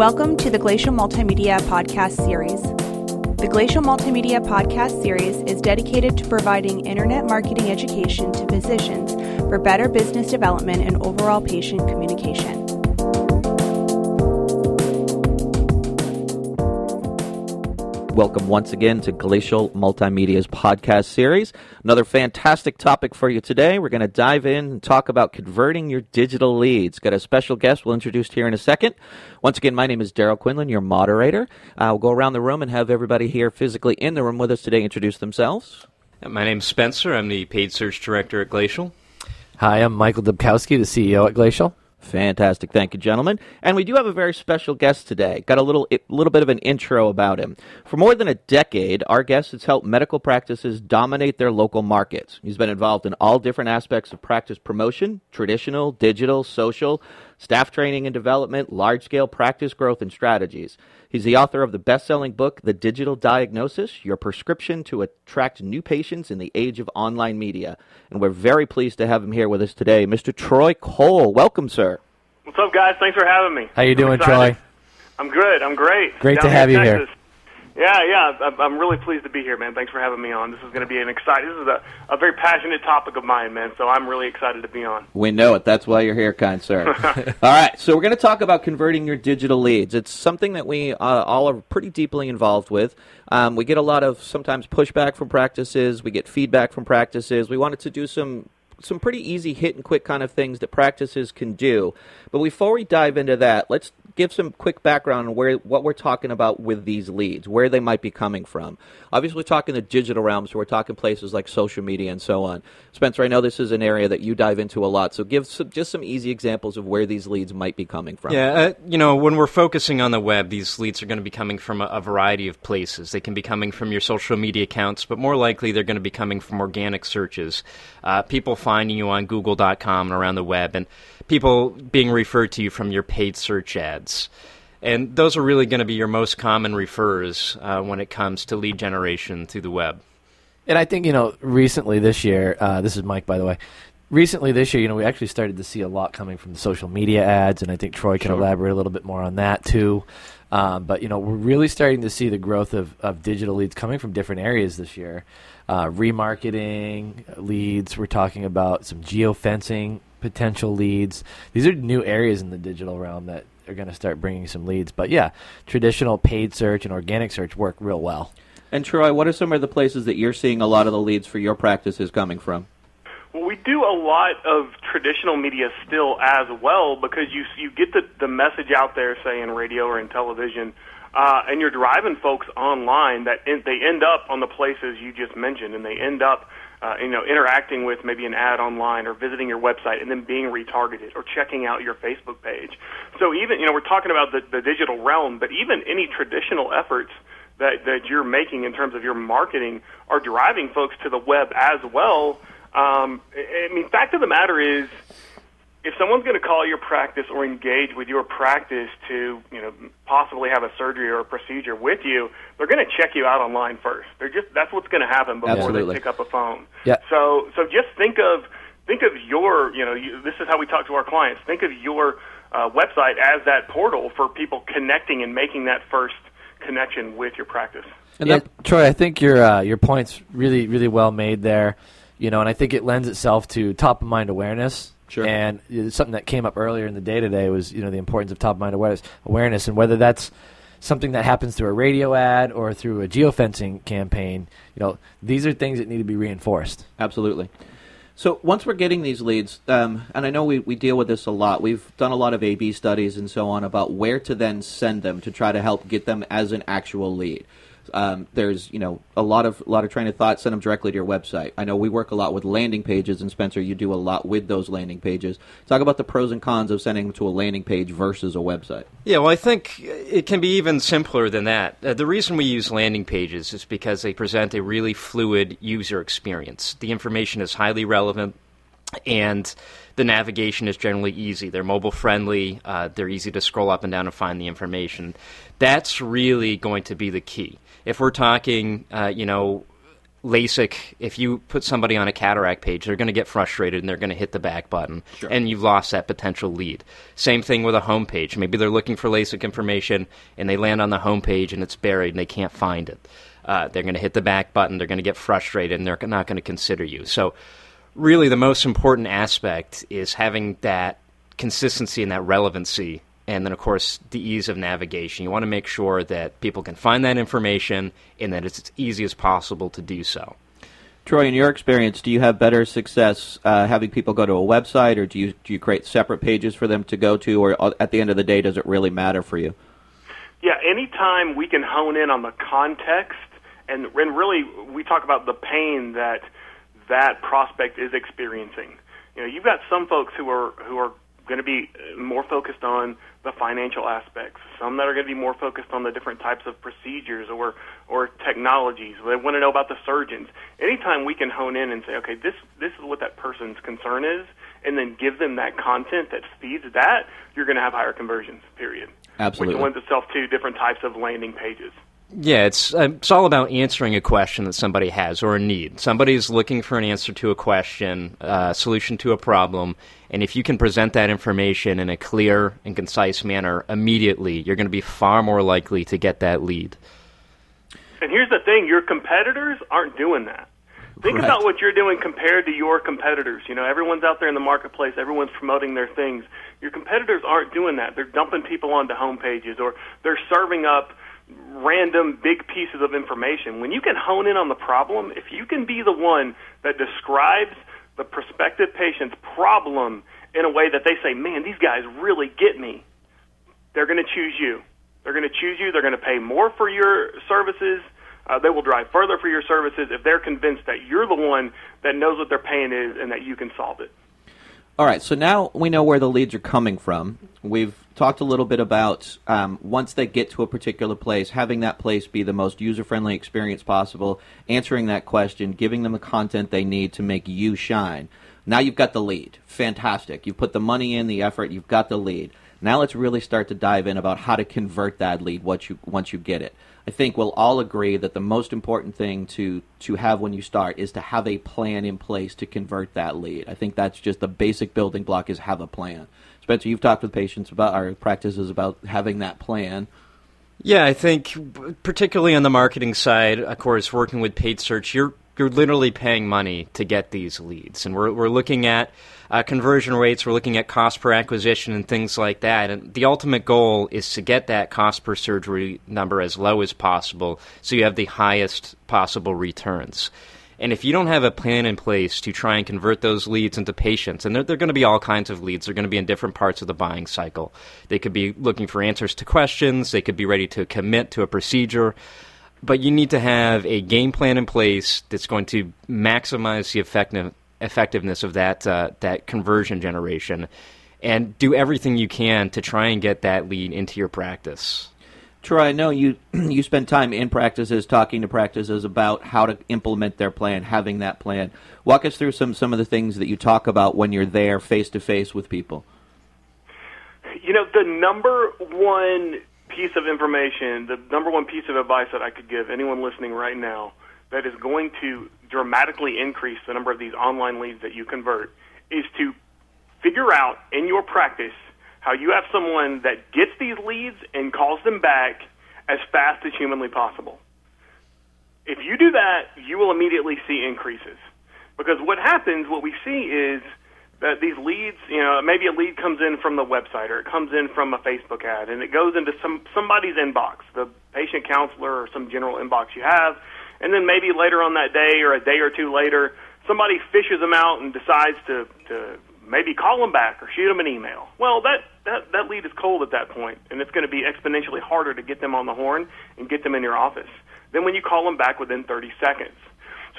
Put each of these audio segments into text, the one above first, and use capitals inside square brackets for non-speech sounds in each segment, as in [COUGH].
Welcome to the Glacial Multimedia Podcast Series. The Glacial Multimedia Podcast Series is dedicated to providing internet marketing education to physicians for better business development and overall patient communication. Welcome once again to Glacial Multimedia's podcast series. Another fantastic topic for you today. We're going to dive in and talk about converting your digital leads. Got a special guest we'll introduce here in a second. Once again, my name is Daryl Quinlan, your moderator. Uh, I'll go around the room and have everybody here physically in the room with us today introduce themselves. My name's Spencer. I'm the paid search director at Glacial. Hi, I'm Michael Dubkowski, the CEO at Glacial. Fantastic, thank you, gentlemen. And we do have a very special guest today. Got a little a little bit of an intro about him. For more than a decade, our guest has helped medical practices dominate their local markets. He's been involved in all different aspects of practice promotion, traditional, digital, social, staff training and development, large scale practice growth and strategies. He's the author of the best selling book, The Digital Diagnosis Your Prescription to Attract New Patients in the Age of Online Media. And we're very pleased to have him here with us today. Mr. Troy Cole, welcome, sir. What's up, guys? Thanks for having me. How you I'm doing, excited. Troy? I'm good. I'm great. Great Down to have in you here. Yeah, yeah. I'm- I'm really pleased to be here, man. Thanks for having me on. This is going to be an exciting. This is a, a very passionate topic of mine, man. So I'm really excited to be on. We know it. That's why you're here, kind sir. [LAUGHS] all right, so we're going to talk about converting your digital leads. It's something that we uh, all are pretty deeply involved with. Um, we get a lot of sometimes pushback from practices. We get feedback from practices. We wanted to do some some pretty easy hit and quick kind of things that practices can do. But before we dive into that, let's give some quick background on where what we're talking about with these leads, where they might be coming from. Obviously, we're talking the digital realm, so we're talking places like social media and so on. Spencer, I know this is an area that you dive into a lot, so give some, just some easy examples of where these leads might be coming from. Yeah, uh, you know, when we're focusing on the web, these leads are going to be coming from a, a variety of places. They can be coming from your social media accounts, but more likely they're going to be coming from organic searches. Uh, people finding you on Google.com and around the web, and people being referred to you from your paid search ads. And those are really going to be your most common refers uh, when it comes to lead generation through the web. And I think, you know, recently this year, uh, this is Mike, by the way. Recently this year, you know, we actually started to see a lot coming from the social media ads, and I think Troy can Sure. elaborate a little bit more on that too. Um, but, you know, we're really starting to see the growth of, of digital leads coming from different areas this year. Uh, remarketing leads, we're talking about some geofencing potential leads. These are new areas in the digital realm that are going to start bringing some leads. But yeah, traditional paid search and organic search work real well. And Troy, what are some of the places that you're seeing a lot of the leads for your practices coming from? Well, we do a lot of traditional media still as well because you you get the the message out there, say in radio or in television, uh, and you're driving folks online that in, they end up on the places you just mentioned, and they end up. Uh, you know, interacting with maybe an ad online or visiting your website and then being retargeted or checking out your Facebook page. So even, you know, we're talking about the, the digital realm, but even any traditional efforts that, that you're making in terms of your marketing are driving folks to the web as well. Um, I I mean, fact of the matter is, if someone's going to call your practice or engage with your practice to, you know, possibly have a surgery or a procedure with you, they're going to check you out online first. They're just that's what's going to happen before Absolutely. they pick up a phone. Yeah. So so just think of think of your, you know, you, this is how we talk to our clients. Think of your uh, website as that portal for people connecting and making that first connection with your practice. And yeah, Troy, I think your uh, your point's really really well made there. You know, and I think it lends itself to top of mind awareness. Sure. And something that came up earlier in the day today was you know the importance of top of mind awareness, awareness, and whether that's something that happens through a radio ad or through a geofencing campaign. You know, these are things that need to be reinforced. Absolutely. So once we're getting these leads, um, and I know we, we deal with this a lot, we've done a lot of A/B studies and so on about where to then send them to try to help get them as an actual lead. Um, there's you know a lot of a lot of train of thought. Send them directly to your website. I know we work a lot with landing pages, and Spencer, you do a lot with those landing pages. Talk about the pros and cons of sending them to a landing page versus a website. Yeah, well, I think it can be even simpler than that. Uh, the reason we use landing pages is because they present a really fluid user experience. The information is highly relevant, and the navigation is generally easy. They're mobile friendly, uh, they're easy to scroll up and down and find the information. That's really going to be the key. If we're talking, uh, you know, LASIK, if you put somebody on a cataract page, they're going to get frustrated and they're going to hit the back button, Sure. and you've lost that potential lead. Same thing with a home page. Maybe they're looking for LASIK information and they land on the home page and it's buried and they can't find it. Uh, they're going to hit the back button, they're going to get frustrated, and they're not going to consider you. So, really, the most important aspect is having that consistency and that relevancy and then of course the ease of navigation. You want to make sure that people can find that information and that it's as easy as possible to do so. Troy, in your experience, do you have better success uh, having people go to a website, or do you do you create separate pages for them to go to, or uh, at the end of the day, does it really matter for you? Yeah, anytime we can hone in on the context, and and really we talk about the pain that that prospect is experiencing. You know, you've got some folks who are who are going to be uh, more focused on the financial aspects. Some that are going to be more focused on the different types of procedures or or technologies. They want to know about the surgeons. Anytime we can hone in and say, okay, this this is what that person's concern is, and then give them that content that feeds that, you're going to have higher conversions. Period. Absolutely. Which lends itself to different types of landing pages. Yeah, it's uh, it's all about answering a question that somebody has or a need. Somebody's looking for an answer to a question, a uh, solution to a problem, and if you can present that information in a clear and concise manner immediately, you're going to be far more likely to get that lead. And here's the thing: your competitors aren't doing that. Think Right. about what you're doing compared to your competitors. You know, everyone's out there in the marketplace, everyone's promoting their things. Your competitors aren't doing that. They're dumping people onto homepages or they're serving up random big pieces of information. When you can hone in on the problem, if you can be the one that describes the prospective patient's problem in a way that they say, "Man, these guys really get me." They're going to choose you. They're going to choose you. They're going to pay more for your services. Uh, they will drive further for your services if they're convinced that you're the one that knows what their pain is and that you can solve it. All right, so now we know where the leads are coming from. We've talked a little bit about um, once they get to a particular place, having that place be the most user friendly experience possible, answering that question, giving them the content they need to make you shine. Now you've got the lead. Fantastic. You've put the money in, the effort, you've got the lead. Now let's really start to dive in about how to convert that lead once you, once you get it. I think we'll all agree that the most important thing to, to have when you start is to have a plan in place to convert that lead. I think that's just the basic building block is have a plan. Spencer, you've talked with patients about our practices about having that plan. Yeah, I think particularly on the marketing side, of course, working with paid search, you're you're literally paying money to get these leads, and we're we're looking at uh, conversion rates, we're looking at cost per acquisition and things like that. And the ultimate goal is to get that cost per surgery number as low as possible, so you have the highest possible returns. And if you don't have a plan in place to try and convert those leads into patients, and they're, they're going to be all kinds of leads, they're going to be in different parts of the buying cycle. They could be looking for answers to questions, they could be ready to commit to a procedure, but you need to have a game plan in place that's going to maximize the effective, effectiveness of that, uh, that conversion generation. And do everything you can to try and get that lead into your practice. Troy, I know you [CLEARS THROAT] you spend time in practices talking to practices about how to implement their plan, having that plan. Walk us through some some of the things that you talk about when you're there face to face with people. You know, the number one piece of information, the number one piece of advice that I could give anyone listening right now that is going to dramatically increase the number of these online leads that you convert is to figure out in your practice how you have someone that gets these leads and calls them back as fast as humanly possible. If you do that, you will immediately see increases. Because what happens, what we see is these leads, you know, maybe a lead comes in from the website or it comes in from a Facebook ad and it goes into some somebody's inbox, the patient counselor or some general inbox you have, and then maybe later on that day or a day or two later, somebody fishes them out and decides to to maybe call them back or shoot them an email. Well, that that that lead is cold at that point, and it's going to be exponentially harder to get them on the horn and get them in your office than when you call them back within 30 seconds.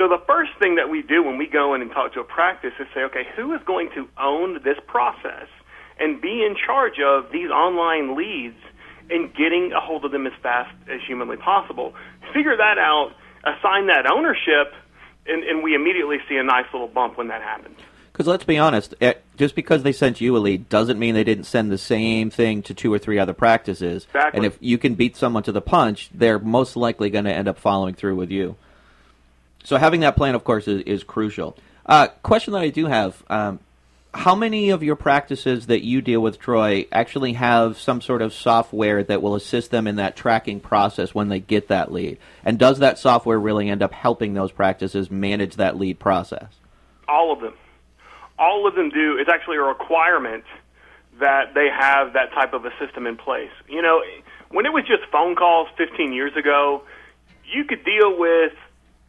So the first thing that we do when we go in and talk to a practice is say, okay, who is going to own this process and be in charge of these online leads and getting a hold of them as fast as humanly possible? Figure that out, assign that ownership, and, and we immediately see a nice little bump when that happens. Because let's be honest, eh, just because they sent you a lead doesn't mean they didn't send the same thing to two or three other practices. Exactly. And if you can beat someone to the punch, they're most likely going to end up following through with you. So having that plan, of course, is, is crucial. Uh, question that I do have: um, How many of your practices that you deal with, Troy, actually have some sort of software that will assist them in that tracking process when they get that lead? And does that software really end up helping those practices manage that lead process? All of them. All of them do. It's actually a requirement that they have that type of a system in place. You know, when it was just phone calls 15 years ago, you could deal with,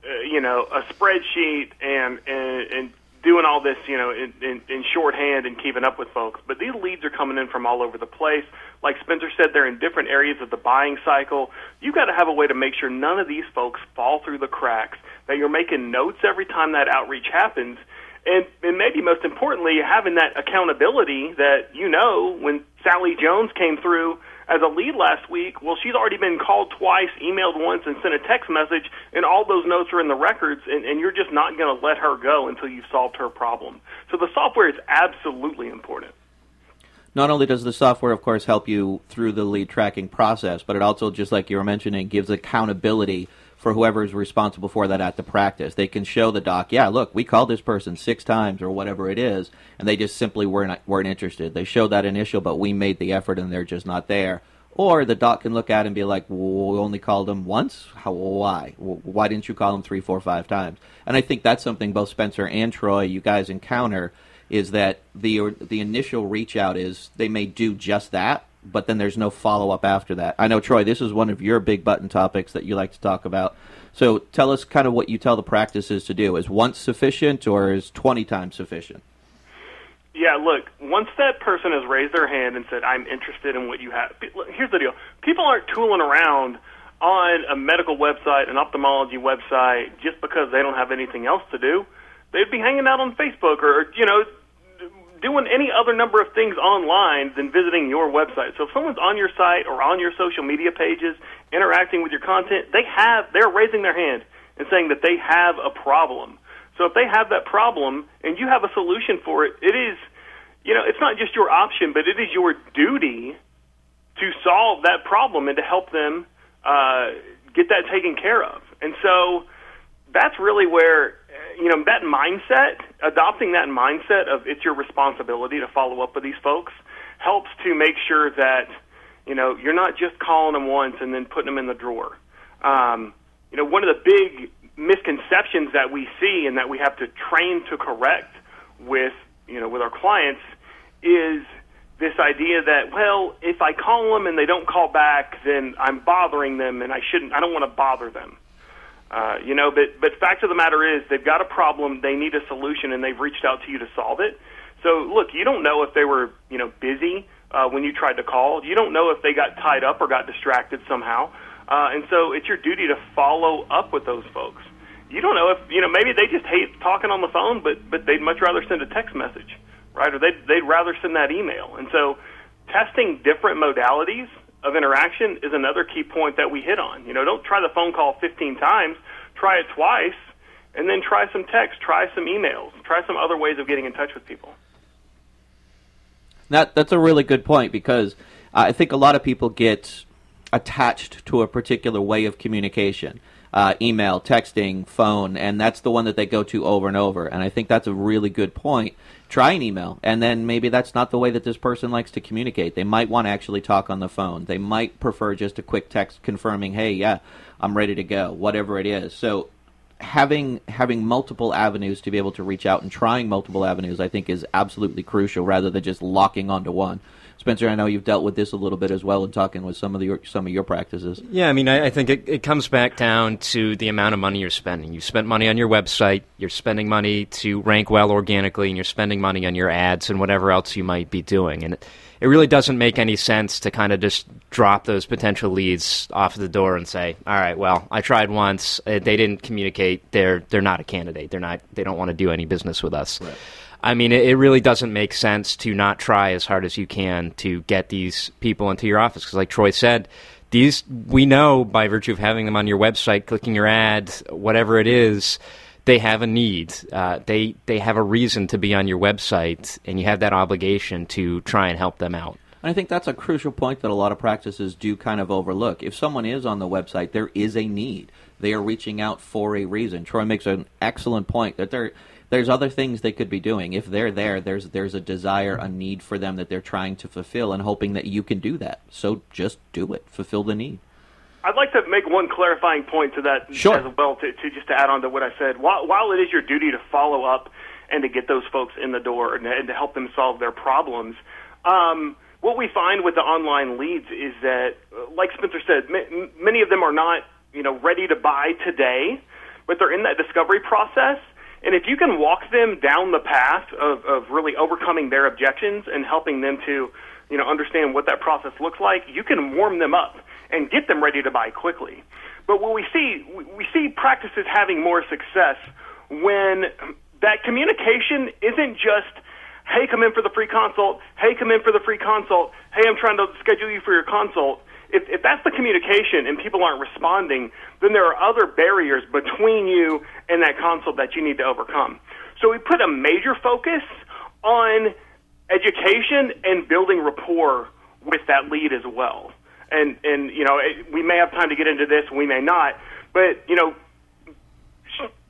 uh, you know, a spreadsheet and, and, and doing all this, you know, in, in, in shorthand and keeping up with folks. But these leads are coming in from all over the place. Like Spencer said, they're in different areas of the buying cycle. You've got to have a way to make sure none of these folks fall through the cracks, that you're making notes every time that outreach happens. And, and maybe most importantly, having that accountability that you know when Sally Jones came through as a lead last week, well, she's already been called twice, emailed once, and sent a text message, and all those notes are in the records, and, and you're just not going to let her go until you've solved her problem. So the software is absolutely important. Not only does the software, of course, help you through the lead tracking process, but it also, just like you were mentioning, gives accountability for whoever is responsible for that at the practice. They can show the doc, yeah, look, we called this person six times or whatever it is, and they just simply weren't weren't interested. They showed that initial, but we made the effort and they're just not there. Or the doc can look at and be like, well, we only called them once. How? Why? Why didn't you call them three, four, five times? And I think that's something both Spencer and Troy, you guys encounter, is that the the initial reach out is they may do just that, but then there's no follow up after that. I know, Troy, this is one of your big button topics that you like to talk about. So tell us kind of what you tell the practices to do. Is once sufficient or is 20 times sufficient? Yeah, look, once that person has raised their hand and said, I'm interested in what you have, here's the deal. People aren't tooling around on a medical website, an ophthalmology website, just because they don't have anything else to do. They'd be hanging out on Facebook or, you know, doing any other number of things online than visiting your website. So if someone's on your site or on your social media pages interacting with your content, they have they're raising their hand and saying that they have a problem. So if they have that problem and you have a solution for it, it is you know, it's not just your option, but it is your duty to solve that problem and to help them uh, get that taken care of. And so that's really where you know that mindset, adopting that mindset of it's your responsibility to follow up with these folks, helps to make sure that you know you're not just calling them once and then putting them in the drawer. Um, you know, one of the big misconceptions that we see and that we have to train to correct with you know with our clients is this idea that well if I call them and they don't call back then I'm bothering them and I shouldn't I don't want to bother them uh, you know, but but fact of the matter is, they've got a problem. They need a solution, and they've reached out to you to solve it. So look, you don't know if they were you know busy uh, when you tried to call. You don't know if they got tied up or got distracted somehow. Uh, and so it's your duty to follow up with those folks. You don't know if you know maybe they just hate talking on the phone, but but they'd much rather send a text message, right? Or they'd they'd rather send that email. And so testing different modalities of interaction is another key point that we hit on. You know, don't try the phone call 15 times, try it twice, and then try some text, try some emails, try some other ways of getting in touch with people. That that's a really good point because I think a lot of people get attached to a particular way of communication. Uh, email, texting, phone, and that's the one that they go to over and over. And I think that's a really good point. Try an email and then maybe that's not the way that this person likes to communicate. They might want to actually talk on the phone. They might prefer just a quick text confirming hey yeah i'm ready to go whatever it is. So having having multiple avenues to be able to reach out and trying multiple avenues i think is absolutely crucial rather than just locking onto one Spencer, I know you've dealt with this a little bit as well in talking with some of the, your, some of your practices. Yeah, I mean, I, I think it, it, comes back down to the amount of money you're spending. You've spent money on your website, you're spending money to rank well organically, and you're spending money on your ads and whatever else you might be doing. And it, it really doesn't make any sense to kind of just drop those potential leads off the door and say, "All right, well, I tried once. Uh, they didn't communicate. They're they're not a candidate. They're not. They don't want to do any business with us." Right. I mean, it, it, really doesn't make sense to not try as hard as you can to get these people into your office. Because, like Troy said, these we know by virtue of having them on your website, clicking your ad, whatever it is, they have a need. Uh, they they have a reason to be on your website, and you have that obligation to try and help them out. And I think that's a crucial point that a lot of practices do kind of overlook. If someone is on the website, there is a need. They are reaching out for a reason. Troy makes an excellent point that there there's other things they could be doing. If they're there, there's there's a desire, a need for them that they're trying to fulfill and hoping that you can do that. So just do it. Fulfill the need. I'd like to make one clarifying point to that Sure. as well, to, to just to add on to what I said. While, while it is your duty to follow up and to get those folks in the door and, and to help them solve their problems, um, what we find with the online leads is that, uh, like Spencer said, m- many of them are not, you know, ready to buy today, but they're in that discovery process. And if you can walk them down the path of, of really overcoming their objections and helping them to, you know, understand what that process looks like, you can warm them up and get them ready to buy quickly. But what we see, we see practices having more success when that communication isn't just, hey, come in for the free consult, hey, come in for the free consult, hey, I'm trying to schedule you for your consult. If, if that's the communication and people aren't responding, then there are other barriers between you and that consult that you need to overcome. So we put a major focus on education and building rapport with that lead as well. And and you know it, we may have time to get into this, we may not, but you know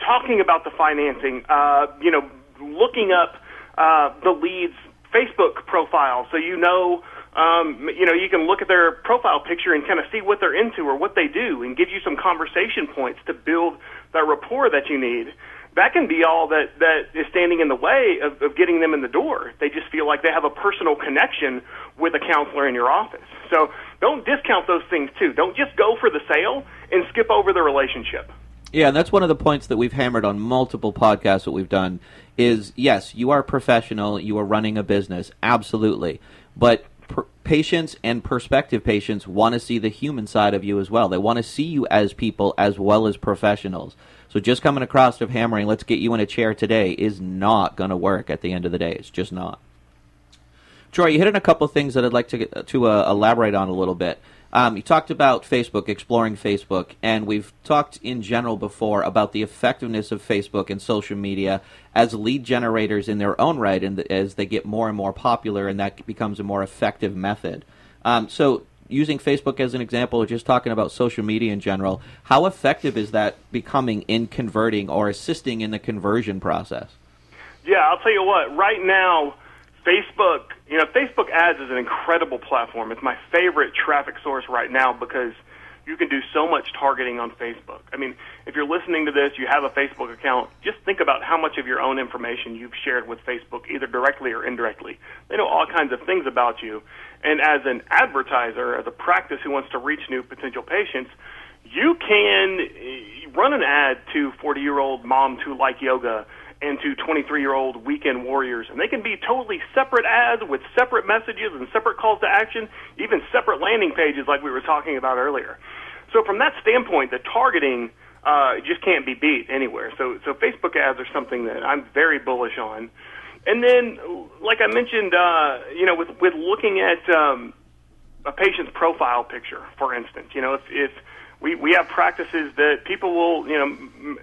talking about the financing, uh, you know, looking up uh, the leads Facebook profile, so you know, um, you know, you can look at their profile picture and kind of see what they're into or what they do, and give you some conversation points to build that rapport that you need. That can be all that that is standing in the way of, of getting them in the door. They just feel like they have a personal connection with a counselor in your office. So don't discount those things too. Don't just go for the sale and skip over the relationship. Yeah, and that's one of the points that we've hammered on multiple podcasts that we've done is yes, you are professional, you are running a business, absolutely. But per- patients and prospective patients want to see the human side of you as well. They want to see you as people as well as professionals. So just coming across of hammering, let's get you in a chair today is not going to work at the end of the day. It's just not. Troy, you hit on a couple of things that I'd like to to uh, elaborate on a little bit. Um, you talked about Facebook, exploring Facebook, and we've talked in general before about the effectiveness of Facebook and social media as lead generators in their own right, and as they get more and more popular, and that becomes a more effective method. Um, so, using Facebook as an example, or just talking about social media in general, how effective is that becoming in converting or assisting in the conversion process? Yeah, I'll tell you what. Right now, Facebook, you know, Facebook ads is an incredible platform. It's my favorite traffic source right now because you can do so much targeting on Facebook. I mean, if you're listening to this, you have a Facebook account, just think about how much of your own information you've shared with Facebook, either directly or indirectly. They know all kinds of things about you. And as an advertiser, as a practice who wants to reach new potential patients, you can eh, run an ad to 40 year old moms who like yoga and to 23 year old weekend warriors. And they can be totally separate ads with separate messages and separate calls to action, even separate landing pages like we were talking about earlier. So, from that standpoint, the targeting uh, just can't be beat anywhere. So, so Facebook ads are something that I'm very bullish on. And then, like I mentioned, uh, you know, with, with looking at um, a patient's profile picture, for instance, you know, if, if we, we have practices that people will, you know, m-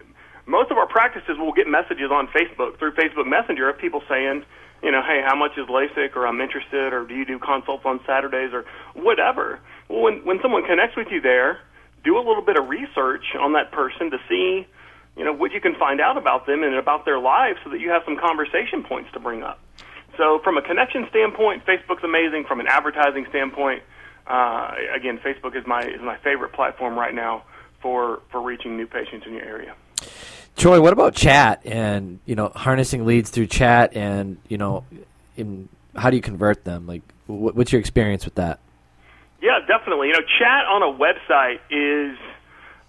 most of our practices will get messages on Facebook through Facebook Messenger of people saying, you know, hey, how much is LASIK, or I'm interested, or do you do consults on Saturdays, or whatever. Well, when when someone connects with you there, do a little bit of research on that person to see, you know, what you can find out about them and about their lives, so that you have some conversation points to bring up. So, from a connection standpoint, Facebook's amazing. From an advertising standpoint, uh, again, Facebook is my is my favorite platform right now for for reaching new patients in your area. Troy, what about chat and you know harnessing leads through chat and you know, in how do you convert them? Like, wh- what's your experience with that? Yeah, definitely. You know, chat on a website is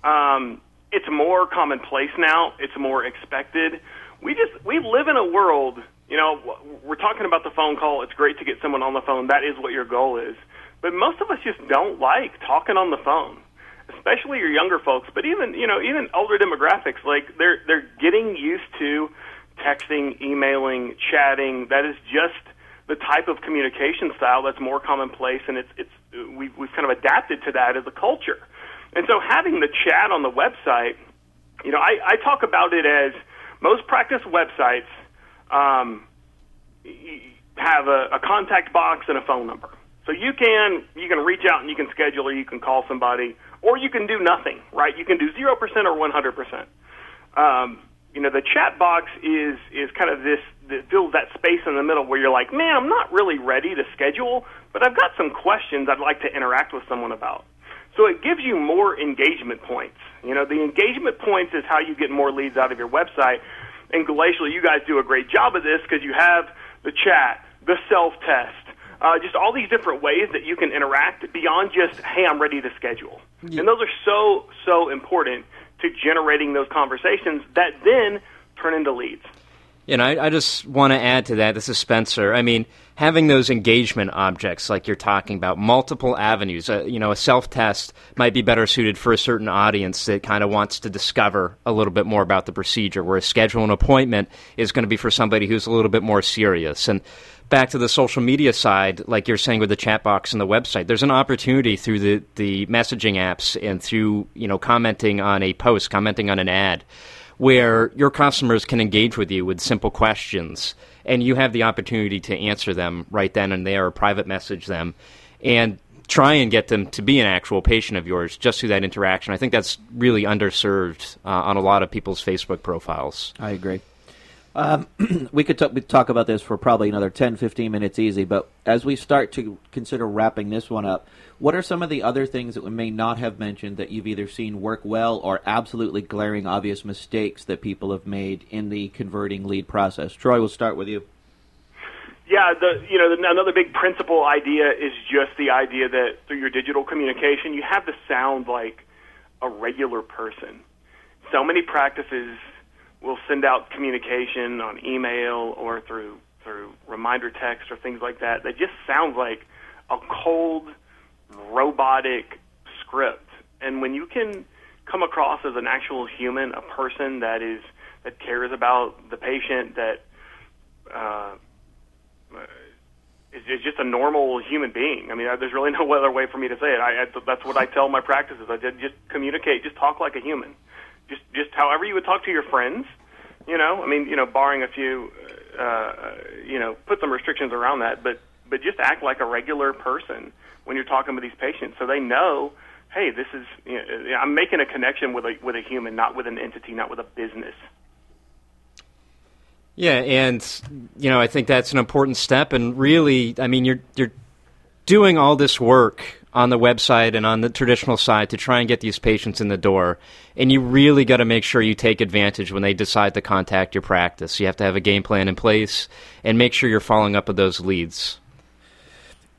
um, it's more commonplace now. It's more expected. We just we live in a world. You know, we're talking about the phone call. It's great to get someone on the phone. That is what your goal is. But most of us just don't like talking on the phone especially your younger folks, but even you know even older demographics, like they're they're getting used to texting, emailing, chatting. That is just the type of communication style that's more commonplace, and it's it's we've we've kind of adapted to that as a culture. And so having the chat on the website, you know, I, I talk about it as most practice websites um, have a, a contact box and a phone number. So you can you can reach out and you can schedule or you can call somebody or you can do nothing, right? You can do 0% or 100%. Um, you know, the chat box is is kind of this that fills that space in the middle where you're like, "Man, I'm not really ready to schedule, but I've got some questions I'd like to interact with someone about." So it gives you more engagement points. You know, the engagement points is how you get more leads out of your website. And Glacial, you guys do a great job of this because you have the chat, the self test, uh, just all these different ways that you can interact beyond just, hey, I'm ready to schedule. Yeah. And those are so, so important to generating those conversations that then turn into leads. You know, I, I just want to add to that. This is Spencer. I mean, having those engagement objects like you're talking about, multiple avenues. Uh, you know, a self test might be better suited for a certain audience that kind of wants to discover a little bit more about the procedure, whereas schedule an appointment is going to be for somebody who's a little bit more serious. And back to the social media side, like you're saying with the chat box and the website, there's an opportunity through the, the messaging apps and through, you know, commenting on a post, commenting on an ad, where your customers can engage with you with simple questions and you have the opportunity to answer them right then and there or private message them and try and get them to be an actual patient of yours just through that interaction. I think that's really underserved uh, on a lot of people's Facebook profiles. I agree. Um, [CLEARS THROAT] we could talk, talk about this for probably another 10, 15 minutes easy, but as we start to consider wrapping this one up, what are some of the other things that we may not have mentioned that you've either seen work well or absolutely glaring obvious mistakes that people have made in the converting lead process? Troy, we'll start with you. Yeah, the you know the, another big principle idea is just the idea that through your digital communication you have to sound like a regular person. So many practices will send out communication on email or through through reminder text or things like that that just sounds like a cold robotic script. And when you can come across as an actual human, a person that is that cares about the patient, that uh, is, is just a normal human being. I mean, there's really [LAUGHS] no other way for me to say it. I, I that's what I tell my practices. I did just communicate, just talk like a human, just just however you would talk to your friends. You know, I mean, you know, barring a few, uh, you know, put some restrictions around that, but but just act like a regular person when you're talking with these patients, so they know, hey, this is you know, I'm making a connection with a with a human, not with an entity, not with a business. Yeah, and you know, I think that's an important step. And really, I mean, you're you're doing all this work on the website and on the traditional side to try and get these patients in the door. And you really got to make sure you take advantage when they decide to contact your practice. You have to have a game plan in place and make sure you're following up with those leads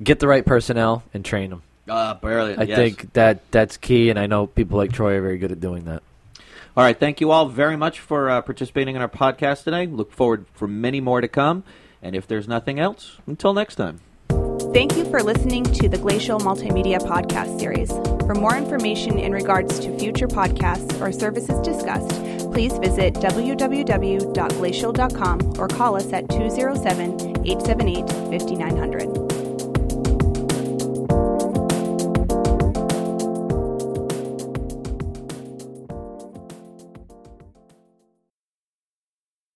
get the right personnel and train them. Uh, brilliant. I yes. think that that's key, and I know people like Troy are very good at doing that. All right, thank you all very much for uh, participating in our podcast today. Look forward for many more to come. And if there's nothing else, until next time. Thank you for listening to the Glacial Multimedia Podcast Series. For more information in regards to future podcasts or services discussed, please visit www.glacial.com or call us at 207 878 5900.